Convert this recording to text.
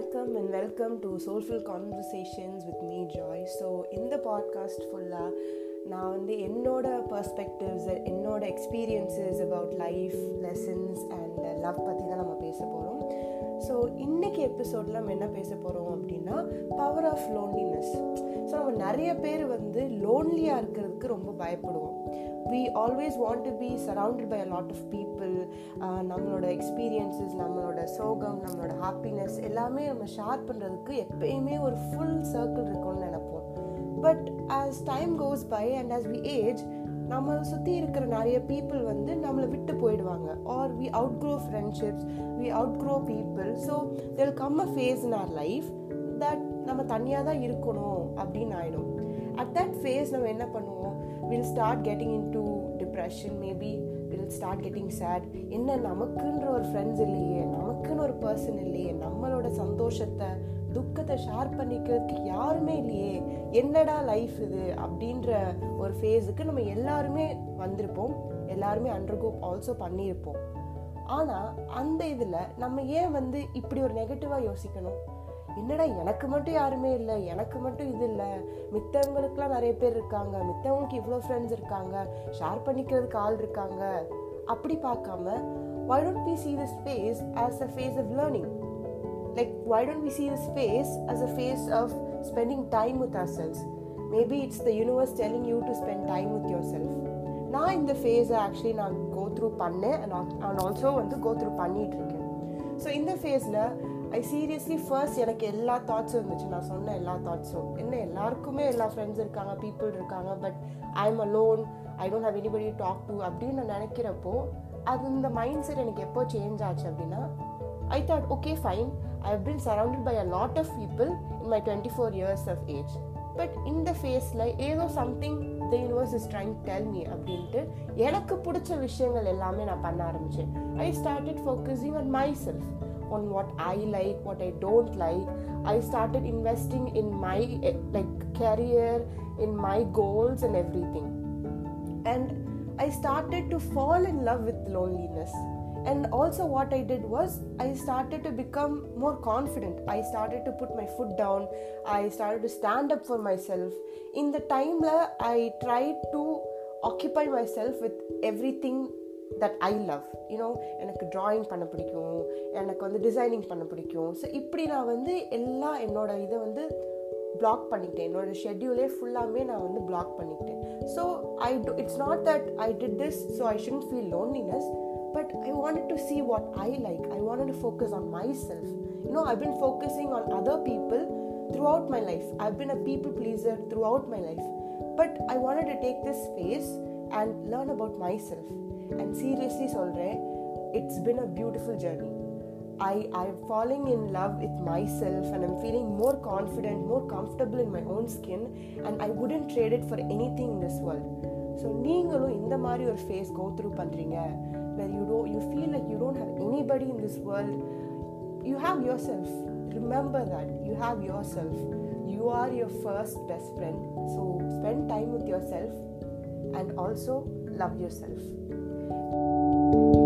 வணக்கம் and welcome to soulful conversations with me Joy so இந்த podcast ஃபுல்லாக நான் வந்து என்னோட பர்ஸ்பெக்டிவ்ஸ் என்னோட experiences about life lessons and love பற்றி தான் நம்ம பேச போகிறோம் ஸோ இன்றைக்கி எபிசோடில் நம்ம என்ன பேச போகிறோம் அப்படின்னா பவர் ஆஃப் லோன்லினஸ் ஸோ நம்ம நிறைய பேர் வந்து லோன்லியாக இருக்கிறதுக்கு ரொம்ப பயப்படுவோம் we always want to be surrounded by a lot of people நம்மளோட எக்ஸ்பீரியன்ஸஸ் நம்மளோட சோகம் நம்மளோட ஹாப்பினஸ் எல்லாமே நம்ம ஷேர் பண்ணுறதுக்கு எப்பயுமே ஒரு ஃபுல் சர்க்கிள் இருக்கும்னு நினைப்போம். But as time goes by and as we age நம்ம சுற்றி இருக்கிற நிறைய பீப்புள் வந்து நம்மளை விட்டு போயிடுவாங்க. Are we outgrow friendships we outgrow people so there come a phase in our life that நம்ம தனியாக தான் இருக்கணும் அப்படின்னு ஆயிடும். அட் தட் ஃபேஸ் நம்ம என்ன பண்ணுவோம்? Will start getting into depression maybe will start getting sad என்ன நமக்குன்ற ஒரு ஃப்ரெண்ட்ஸ் இல்லையே நமக்குன்னு ஒரு பர்சன் இல்லையே நம்மளோட சந்தோஷத்தை துக்கத்தை ஷேர் பண்ணிக்கிறதுக்கு யாருமே இல்லையே என்னடா லைஃப் இது அப்படின்ற ஒரு ஃபேஸுக்கு நம்ம எல்லாருமே வந்திருப்போம். எல்லாருமே அண்டர்கோ ஆல்சோ பண்ணியிருப்போம். ஆனால் அந்த இதில் நம்ம ஏன் வந்து இப்படி ஒரு நெகட்டிவாக யோசிக்கணும்? என்னடா எனக்கு மட்டும் யாருமே இல்லை எனக்கு மட்டும் இது இல்லை. மித்தவங்களுக்குலாம் நிறைய பேர் இருக்காங்க. மித்தவங்களுக்கு இவ்வளோ ஃப்ரெண்ட்ஸ் இருக்காங்க. ஷேர் பண்ணிக்கிறதுக்கு ஆள் இருக்காங்க. அப்படி பார்க்காம why don't we see this phase as a phase of learning? Like why don't we see this phase as a phase of spending time with ourselves? It's the universe universe you to spend time with yourself நான் இந்த ஃபேஸை actually நான் go through பண்ணேன். And also வந்து go through பண்ணிகிட்ருக்கேன் so இந்த ஃபேஸில் I seriously first எனக்கு எல்லா தாட்ஸும் இருந்துச்சு. நான் சொன்ன எல்லா தாட்ஸும் என்ன எல்லாருக்குமே எல்லா ஃப்ரெண்ட்ஸ் இருக்காங்க பீப்புள் இருக்காங்க but I am alone I don't have anybody talk to அப்படின்னு நான் நினைக்கிறப்போ அது இந்த மைண்ட் செட் எனக்கு எப்போ சேஞ்ச் ஆச்சு அப்படின்னா I thought okay fine I have been surrounded by a lot of people in my twenty four years of age but இந்த ஃபேஸில் ஏதோ something the universe is trying tell me அப்படின்ட்டு எனக்கு பிடிச்ச விஷயங்கள் எல்லாமே நான் பண்ண ஆரம்பித்தேன் I started focusing on myself on what I like, what I don't like. I started investing in my eh, like career, in my goals and everything. And I started to fall in love with loneliness. And also, what I did was, I started to become more confident. I started to put my foot down. I started to stand up for myself. In the time, I tried to occupy myself with everything that I love you know எனக்கு drawing பண்ண பிடிக்கும். எனக்கு வந்து designing பண்ண பிடிக்கும். So இப்படி நான் வந்து எல்லா என்னோட இதை வந்து பிளாக் பண்ணிக்கிட்டேன். என்னோட ஷெட்யூலே ஃபுல்லாமே நான் வந்து பிளாக் பண்ணிக்கிட்டேன். So I it's not that I did this so I should feel loneliness but I want to see what I like I want to focus on myself you know I been focusing on other people throughout my life I been a people pleaser throughout my life but I want to take this space and learn about myself and seriously சொல்கிறேன் it's been a beautiful journey I I am falling in love with myself and I'm feeling more confident more comfortable in my own skin and I wouldn't trade it for anything in this world so நீங்களும் இந்த மாதிரி ஒரு phase go through பண்ணுறீங்க where you do you feel like you don't have anybody in this world you have yourself remember that you have yourself you are your first best friend so spend time with yourself and also love yourself. thank you